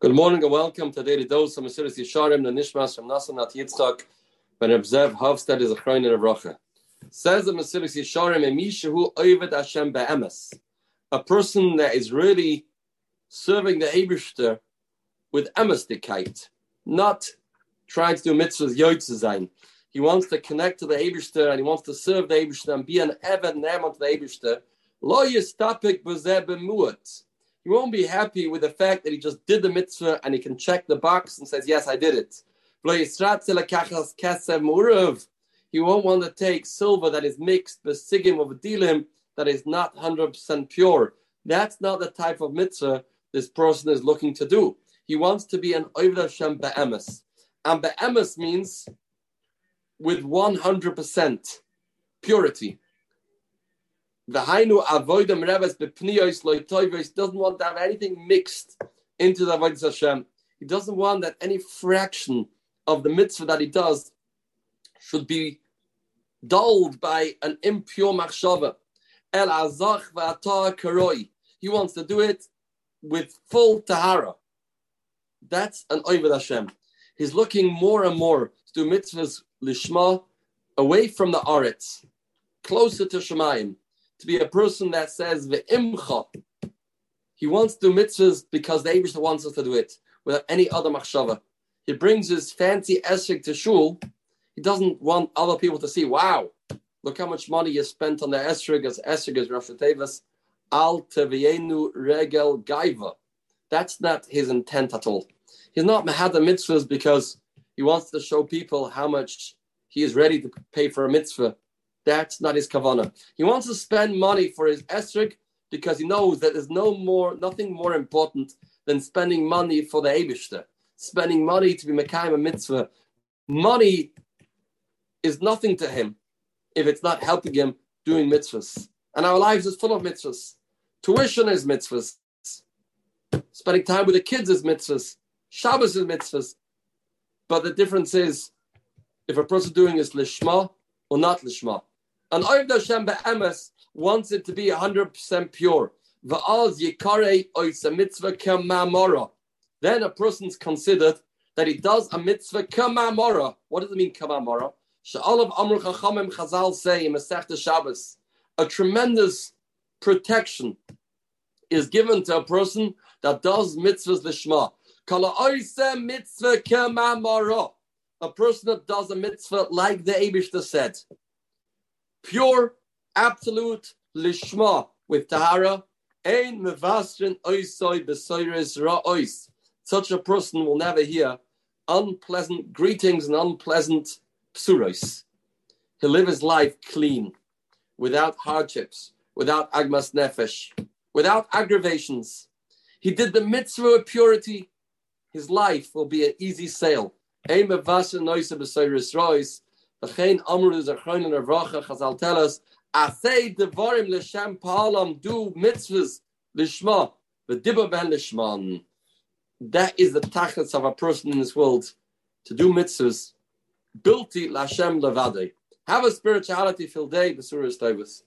Good morning and welcome to Daily Dose of Mesilas Yesharim, the Nishmas from Nasa Nat Yitzchak, Ben Abzev Hofstad is a Chrein in Avracha. Says the Mesilas Yesharim, Emishahu Oived Hashem Be'emes. A person that is really serving the Ebershter with emestikite, not trying to do mitzvahs yoitzazain. He wants to connect to the Ebershter and he wants to serve the Ebershter and be an Eved Naaman to the Ebershter. Lo yistapik b'zeh b'muat he won't be happy with the fact that he just did the mitzvah and he can check the box and says, Yes, I did it. He won't want to take silver that is mixed with sigim of a dilim that is not 100% pure. That's not the type of mitzvah this person is looking to do. He wants to be an Oivd Hashem be'emes. And be'emes means with 100% purity. The Hainu avoidem reves bepniyos loitoivos doesn't want to have anything mixed into the avodas Hashem. He doesn't want that any fraction of the mitzvah that he does should be dulled by an impure machshava. El azach karoi. He wants to do it with full tahara. That's an oivad Hashem. He's looking more and more to do mitzvahs lishma away from the aretz, closer to Shemayim to be a person that says ve'imcha. He wants to do mitzvahs because the Abishah wants us to do it without any other machshava. He brings his fancy esrik to shul. He doesn't want other people to see, wow, look how much money you spent on the esrig as esrig as Rosh Tevas. Al tevienu regel gaiva. That's not his intent at all. He's not mahad the mitzvahs because he wants to show people how much he is ready to pay for a mitzvah that's not his kavana. He wants to spend money for his esrik because he knows that there's no more, nothing more important than spending money for the Abishter. Spending money to be Mekayim a mitzvah. Money is nothing to him if it's not helping him doing mitzvahs. And our lives is full of mitzvahs. Tuition is mitzvahs. Spending time with the kids is mitzvahs. Shabbos is mitzvahs. But the difference is, if a person doing is lishma or not lishma. And Oiv Hashem Be'emes wants it to be 100% pure. Va'az yikare oisa mitzvah kamamora. Then a person's considered that he does a mitzvah kamamora. What does it mean kamamora? Sha'alav Amr Chachamim Chazal say in Masechta Shabbos, a tremendous protection is given to a person that does mitzvahs lishma. Kala oisa mitzvah kamamora. A person that does a mitzvah like the Abishta said pure, absolute lishma with tahara. Ein mevastrin oisoi besoiris ra'ois. Such a person will never hear unpleasant greetings and unpleasant psuros. He'll live his life clean, without hardships, without agmas nefesh, without aggravations. He did the mitzvah of purity. His life will be an easy sail. Ein mevastrin oisoi besoiris ra'ois. V'chein amru zachroin and avracha chazal tell us, asay devarim l'shem pa'alam do mitzvahs l'shma, v'dibba ben l'shman. That is the tachlis of a person in this world, to do mitzvahs, bilti l'Hashem levadei. Have a spirituality filled day, the surah is